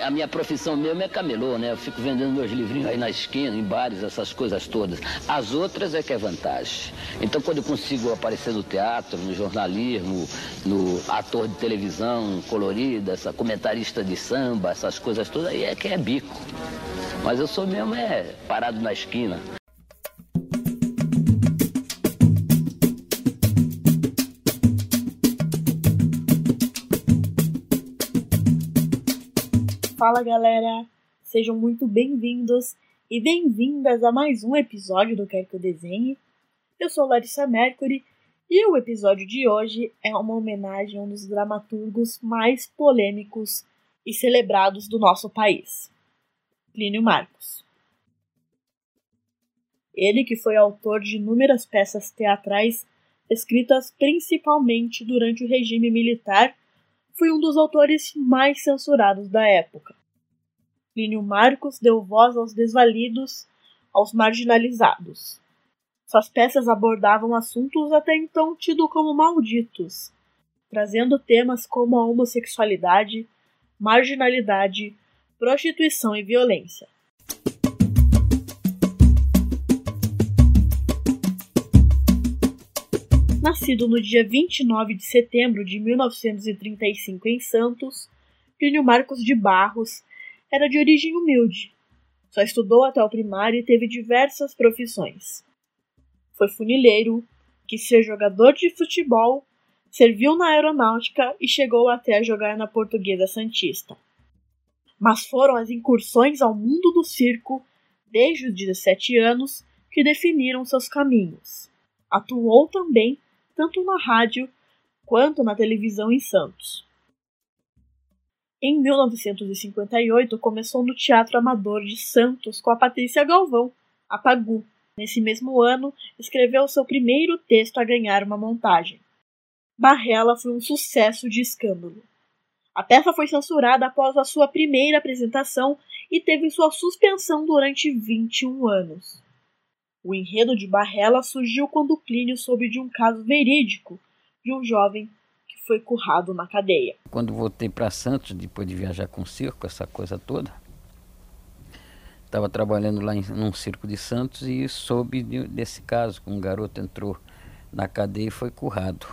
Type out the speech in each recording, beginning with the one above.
a minha profissão mesmo é camelô, né? Eu fico vendendo meus livrinhos aí na esquina, em bares, essas coisas todas. As outras é que é vantagem. Então, quando eu consigo aparecer no teatro, no jornalismo, no ator de televisão colorida, essa comentarista de samba, essas coisas todas, aí é que é bico. Mas eu sou mesmo é parado na esquina. Fala galera, sejam muito bem-vindos e bem-vindas a mais um episódio do Quer Que Eu Desenhe. Eu sou Larissa Mercury e o episódio de hoje é uma homenagem a um dos dramaturgos mais polêmicos e celebrados do nosso país, Plínio Marcos. Ele que foi autor de inúmeras peças teatrais escritas principalmente durante o regime militar foi um dos autores mais censurados da época. Plínio Marcos deu voz aos desvalidos, aos marginalizados. Suas peças abordavam assuntos até então tidos como malditos, trazendo temas como a homossexualidade, marginalidade, prostituição e violência. Nascido no dia 29 de setembro de 1935 em Santos, Plínio Marcos de Barros era de origem humilde. Só estudou até o primário e teve diversas profissões. Foi funileiro, quis ser jogador de futebol, serviu na aeronáutica e chegou até a jogar na Portuguesa Santista. Mas foram as incursões ao mundo do circo, desde os 17 anos, que definiram seus caminhos. Atuou também tanto na rádio quanto na televisão em Santos. Em 1958, começou no Teatro Amador de Santos com a Patrícia Galvão, a Pagu. Nesse mesmo ano, escreveu seu primeiro texto a ganhar uma montagem. Barrela foi um sucesso de escândalo. A peça foi censurada após a sua primeira apresentação e teve sua suspensão durante 21 anos. O enredo de Barrela surgiu quando Plínio soube de um caso verídico de um jovem que foi currado na cadeia. Quando voltei para Santos, depois de viajar com o circo, essa coisa toda, estava trabalhando lá em, num circo de Santos e soube de, desse caso, que um garoto entrou na cadeia e foi currado.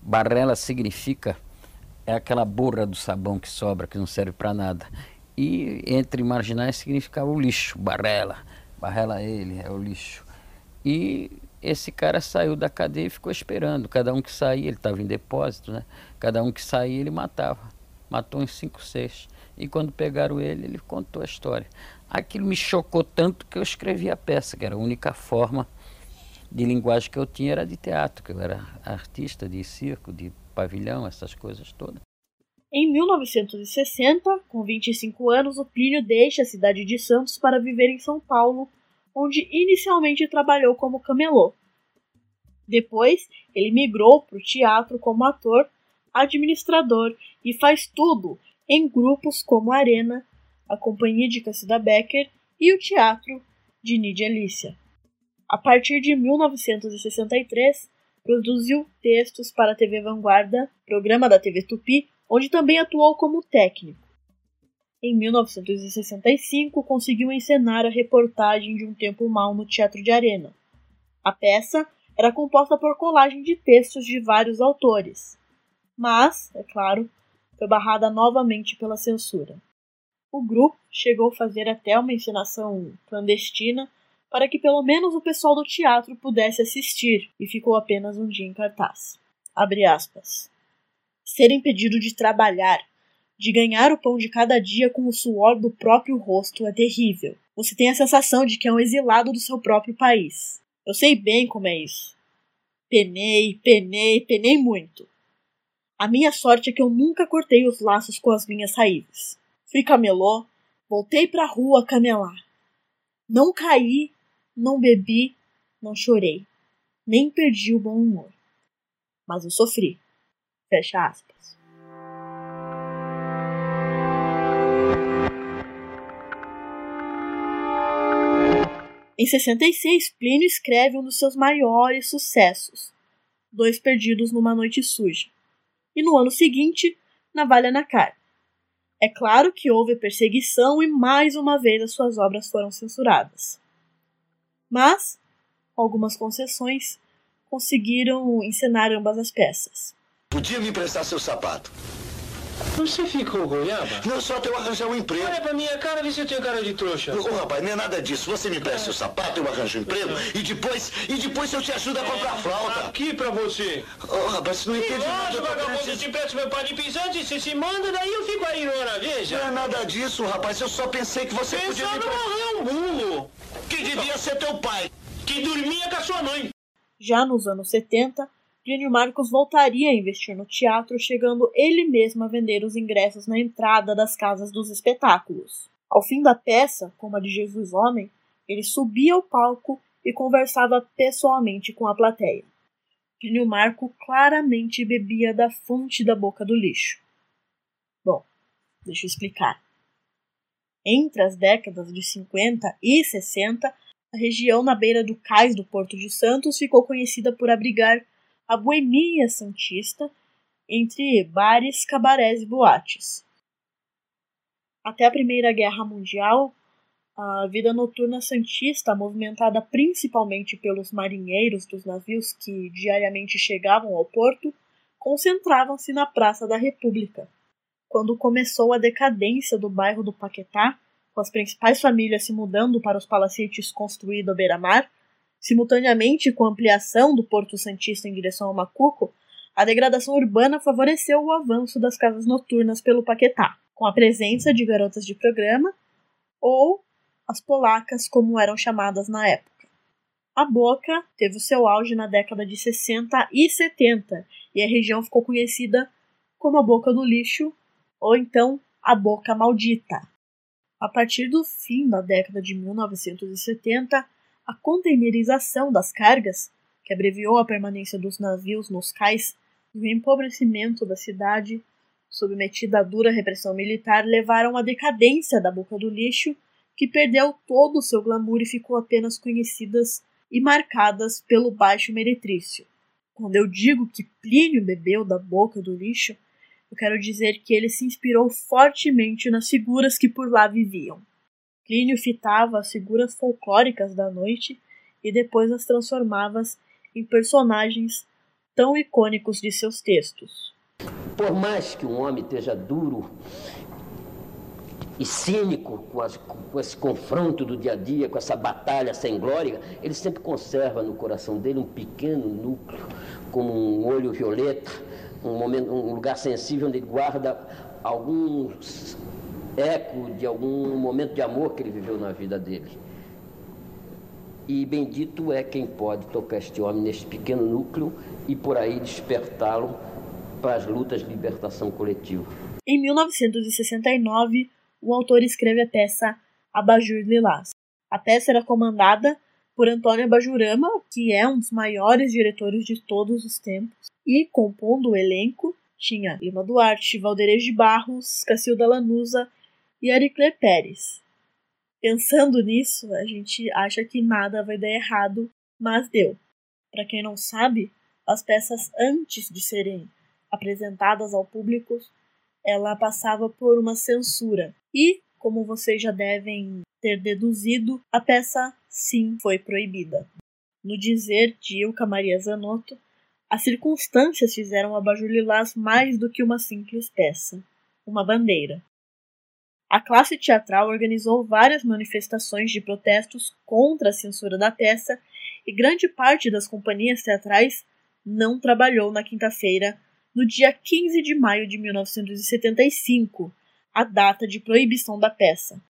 Barrela significa é aquela borra do sabão que sobra, que não serve para nada. E entre marginais significava o lixo, barrela. Barrela ele, é o lixo. E esse cara saiu da cadeia e ficou esperando. Cada um que saía, ele estava em depósito, né? Cada um que saía, ele matava. Matou uns cinco, seis. E quando pegaram ele, ele contou a história. Aquilo me chocou tanto que eu escrevi a peça, que era a única forma de linguagem que eu tinha era de teatro, que eu era artista de circo, de pavilhão, essas coisas todas. Em 1960, com 25 anos, o Plínio deixa a cidade de Santos para viver em São Paulo, onde inicialmente trabalhou como camelô. Depois, ele migrou para o teatro como ator, administrador e faz tudo em grupos como a Arena, a Companhia de Cassida Becker e o Teatro de Nidia Alicia. A partir de 1963, produziu textos para a TV Vanguarda, programa da TV Tupi onde também atuou como técnico. Em 1965, conseguiu encenar a reportagem de Um Tempo Mal no Teatro de Arena. A peça era composta por colagem de textos de vários autores, mas, é claro, foi barrada novamente pela censura. O grupo chegou a fazer até uma encenação clandestina para que pelo menos o pessoal do teatro pudesse assistir e ficou apenas um dia em cartaz. Abre aspas ser impedido de trabalhar, de ganhar o pão de cada dia com o suor do próprio rosto é terrível. Você tem a sensação de que é um exilado do seu próprio país. Eu sei bem como é isso. Penei, penei, penei muito. A minha sorte é que eu nunca cortei os laços com as minhas raízes. Fui camelô, voltei pra rua camelar. Não caí, não bebi, não chorei, nem perdi o bom humor. Mas eu sofri. Fecha aspas. Em 66, Plínio escreve um dos seus maiores sucessos, Dois Perdidos numa Noite Suja, e no ano seguinte, Navalha na Cara. É claro que houve perseguição e mais uma vez as suas obras foram censuradas. Mas, algumas concessões, conseguiram encenar ambas as peças. Podia me emprestar seu sapato. Você ficou goiaba? Não, só até eu arranjar um emprego. Olha pra minha cara, vê se eu tenho cara de trouxa. Ô, rapaz, não é nada disso. Você me empresta seu sapato, eu arranjo um emprego e depois, e depois eu te ajudo a comprar flauta. Aqui pra você. Ô, rapaz, você não entende nada. Tô vagabundo, eu te peço meu pau de pisante, você se manda, daí eu fico aí, ora, Não é veja. nada disso, rapaz. Eu só pensei que você podia me Pensando emprestar. morrer um burro, Que devia ser teu pai. que dormia com a sua mãe. Já nos anos 70, Plínio Marcos voltaria a investir no teatro, chegando ele mesmo a vender os ingressos na entrada das casas dos espetáculos. Ao fim da peça, como a de Jesus Homem, ele subia ao palco e conversava pessoalmente com a plateia. Plínio Marco claramente bebia da fonte da boca do lixo. Bom, deixa eu explicar. Entre as décadas de 50 e 60, a região na beira do cais do Porto de Santos ficou conhecida por abrigar a boemia santista entre bares, cabarés e boates. Até a Primeira Guerra Mundial, a vida noturna santista, movimentada principalmente pelos marinheiros dos navios que diariamente chegavam ao porto, concentravam-se na Praça da República. Quando começou a decadência do bairro do Paquetá, com as principais famílias se mudando para os palacetes construídos à beira-mar, simultaneamente com a ampliação do Porto Santista em direção ao Macuco, a degradação urbana favoreceu o avanço das casas noturnas pelo Paquetá, com a presença de garotas de programa ou as polacas, como eram chamadas na época. A Boca teve o seu auge na década de 60 e 70 e a região ficou conhecida como a Boca do Lixo ou então a Boca Maldita. A partir do fim da década de 1970, a containerização das cargas, que abreviou a permanência dos navios nos cais, e o empobrecimento da cidade, submetida à dura repressão militar, levaram à decadência da Boca do Lixo, que perdeu todo o seu glamour e ficou apenas conhecidas e marcadas pelo baixo meretrício. Quando eu digo que Plínio bebeu da boca do lixo, eu quero dizer que ele se inspirou fortemente nas figuras que por lá viviam. Plínio fitava as figuras folclóricas da noite e depois as transformava em personagens tão icônicos de seus textos. Por mais que um homem esteja duro e cínico com, as- com esse confronto do dia a dia, com essa batalha sem glória, ele sempre conserva no coração dele um pequeno núcleo, como um olho violeta, um, momento, um lugar sensível onde ele guarda algum eco de algum momento de amor que ele viveu na vida dele. E bendito é quem pode tocar este homem neste pequeno núcleo e por aí despertá-lo para as lutas de libertação coletiva. Em 1969, o autor escreve a peça Abajur Lilás. A peça era comandada por Antônio Abajurama, que é um dos maiores diretores de todos os tempos, e compondo o elenco tinha Lima Duarte, Valderes de Barros, Cacilda Lanusa e Ariclé Pérez. Pensando nisso, a gente acha que nada vai dar errado, mas deu. Para quem não sabe, as peças antes de serem apresentadas ao público, ela passava por uma censura. E, como vocês já devem ter deduzido, a peça sim foi proibida. No dizer de Ilka Maria Zanotto, as circunstâncias fizeram a Bajur Lilás mais do que uma simples peça, uma bandeira. A classe teatral organizou várias manifestações de protestos contra a censura da peça e grande parte das companhias teatrais não trabalhou na quinta-feira, no dia 15 de maio de 1975, a data de proibição da peça.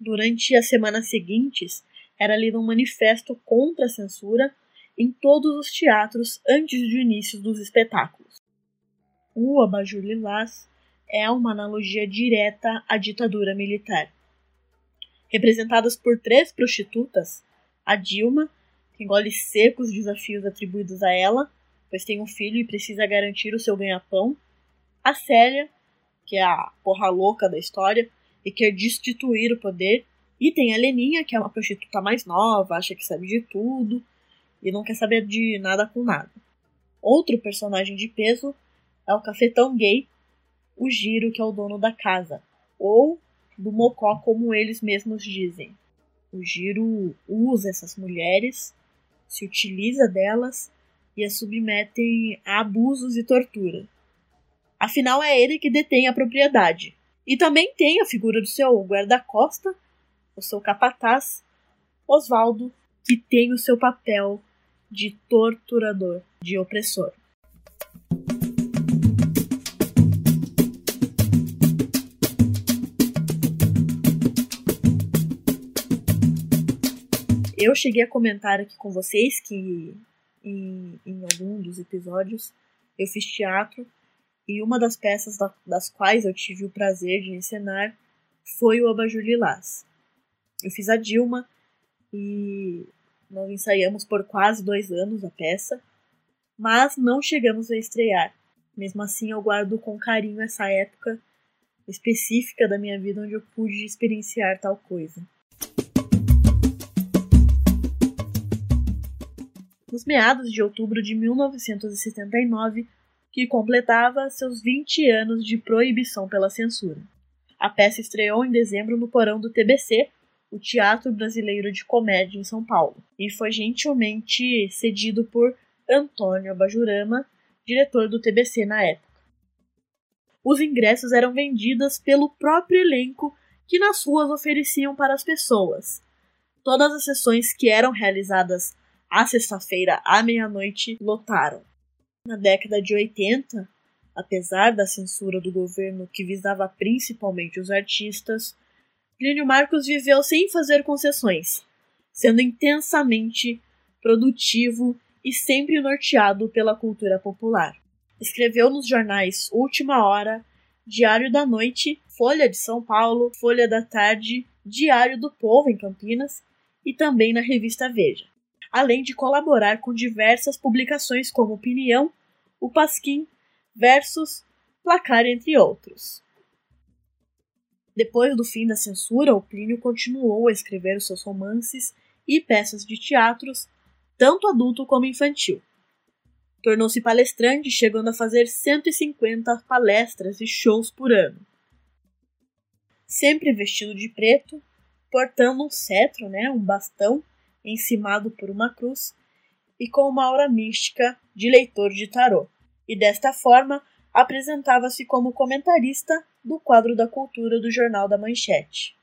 Durante as semanas seguintes, era lido um manifesto contra a censura em todos os teatros antes do início dos espetáculos. O Abajur Lilás é uma analogia direta à ditadura militar. Representadas por três prostitutas, a Dilma, que engole seco os desafios atribuídos a ela, pois tem um filho e precisa garantir o seu ganha-pão, a Célia, que é a porra louca da história e quer destituir o poder, e tem a Leninha, que é uma prostituta mais nova, acha que sabe de tudo e não quer saber de nada com nada. Outro personagem de peso é o cafetão gay, o Giro, que é o dono da casa, ou do Mocó, como eles mesmos dizem. O Giro usa essas mulheres, se utiliza delas e as submetem a abusos e tortura. Afinal, é ele que detém a propriedade. E também tem a figura do seu guarda-costa, o seu capataz, Oswaldo, que tem o seu papel de torturador, de opressor. Eu cheguei a comentar aqui com vocês que em, em algum dos episódios eu fiz teatro e uma das peças da, das quais eu tive o prazer de encenar foi o Abajur Lilás. Eu fiz a Dilma e nós ensaiamos por quase dois anos a peça, mas não chegamos a estrear. Mesmo assim, eu guardo com carinho essa época específica da minha vida onde eu pude experienciar tal coisa. Nos meados de outubro de 1979, que completava seus 20 anos de proibição pela censura. A peça estreou em dezembro no porão do TBC, o Teatro Brasileiro de Comédia em São Paulo, e foi gentilmente cedido por Antônio Abajurama, diretor do TBC na época. Os ingressos eram vendidos pelo próprio elenco que nas ruas ofereciam para as pessoas. Todas as sessões que eram realizadas à sexta-feira à meia-noite lotaram. Na década de 80, apesar da censura do governo que visava principalmente os artistas, Plínio Marcos viveu sem fazer concessões, sendo intensamente produtivo e sempre norteado pela cultura popular. Escreveu nos jornais Última Hora, Diário da Noite, Folha de São Paulo, Folha da Tarde, Diário do Povo em Campinas e também na revista Veja além de colaborar com diversas publicações como Opinião, O Pasquim, Versos, Placar, entre outros. Depois do fim da censura, o Plínio continuou a escrever os seus romances e peças de teatros, tanto adulto como infantil. Tornou-se palestrante, chegando a fazer 150 palestras e shows por ano. Sempre vestido de preto, portando um cetro, né, um bastão, encimado por uma cruz e com uma aura mística de leitor de tarô, e desta forma apresentava-se como comentarista do quadro da cultura do Jornal da Manchete.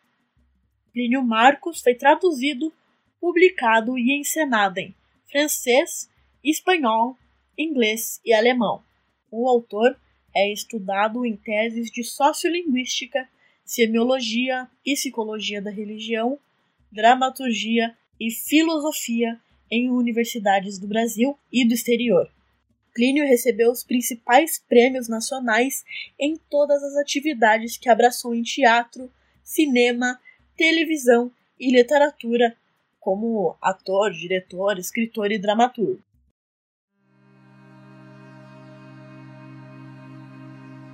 Plínio Marcos foi traduzido, publicado e encenado em francês, espanhol, inglês e alemão. O autor é estudado em teses de sociolinguística, semiologia, psicologia da religião, dramaturgia e filosofia em universidades do Brasil e do exterior. Plínio recebeu os principais prêmios nacionais em todas as atividades que abraçou em teatro, cinema, televisão e literatura, como ator, diretor, escritor e dramaturgo.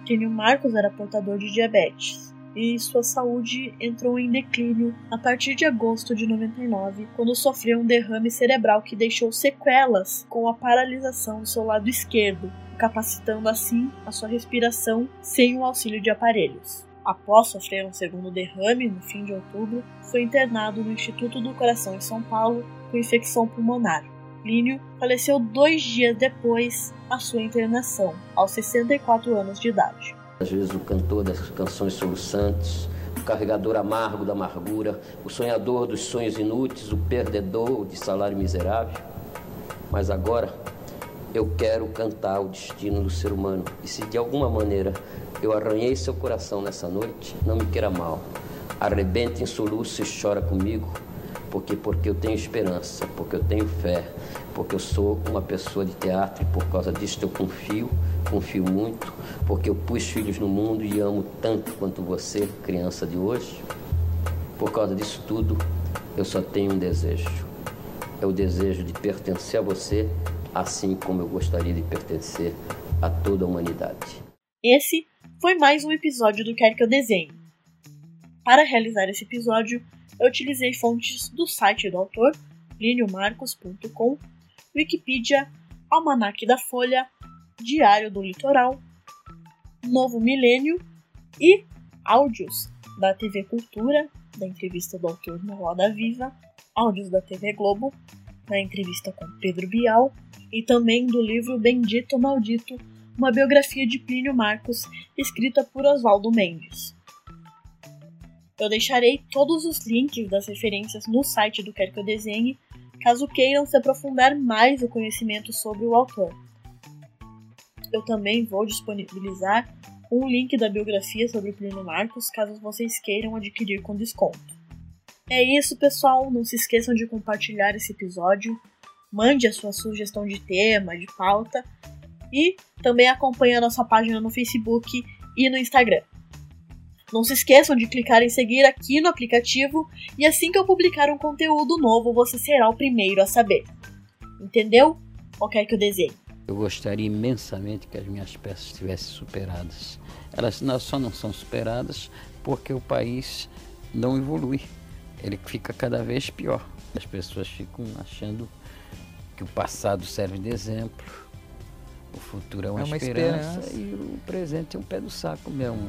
Plínio Marcos era portador de diabetes e sua saúde entrou em declínio a partir de agosto de 99, quando sofreu um derrame cerebral que deixou sequelas com a paralisação do seu lado esquerdo, capacitando assim a sua respiração sem o auxílio de aparelhos. Após sofrer um segundo derrame no fim de outubro, foi internado no Instituto do Coração em São Paulo com infecção pulmonar. Plínio faleceu dois dias depois da sua internação, aos 64 anos de idade. Às vezes o cantor das canções soluçantes, o carregador amargo da amargura, o sonhador dos sonhos inúteis, o perdedor de salário miserável. Mas agora eu quero cantar o destino do ser humano. E se de alguma maneira eu arranhei seu coração nessa noite, não me queira mal. Arrebente em soluço e chora comigo, porque porque eu tenho esperança, porque eu tenho fé, porque eu sou uma pessoa de teatro e por causa disso eu confio confio muito, porque eu pus filhos no mundo e amo tanto quanto você, criança de hoje. Por causa disso tudo, eu só tenho um desejo. É o desejo de pertencer a você, assim como eu gostaria de pertencer a toda a humanidade. Esse foi mais um episódio do Quer Que Eu Desenhe. Para realizar esse episódio, eu utilizei fontes do site do autor, liniomarcos.com, Wikipedia, Almanac da Folha, Diário do Litoral, Novo Milênio e áudios da TV Cultura, da entrevista do autor no Roda Viva, áudios da TV Globo, da entrevista com Pedro Bial, e também do livro Bendito Maldito, uma biografia de Plínio Marcos, escrita por Oswaldo Mendes. Eu deixarei todos os links das referências no site do Quer Que Eu Desenhe, caso queiram se aprofundar mais o conhecimento sobre o autor. Eu também vou disponibilizar um link da biografia sobre o Plínio Marcos, caso vocês queiram adquirir com desconto. É isso, pessoal. Não se esqueçam de compartilhar esse episódio. Mande a sua sugestão de tema, de pauta. E também acompanhe a nossa página no Facebook e no Instagram. Não se esqueçam de clicar em seguir aqui no aplicativo e assim que eu publicar um conteúdo novo, você será o primeiro a saber. Entendeu? Ou quer que eu desenhe? Eu gostaria imensamente que as minhas peças estivessem superadas. Elas só não são superadas porque o país não evolui. Ele fica cada vez pior. As pessoas ficam achando que o passado serve de exemplo, o futuro é uma, é uma esperança, esperança, e o presente é um pé do saco mesmo.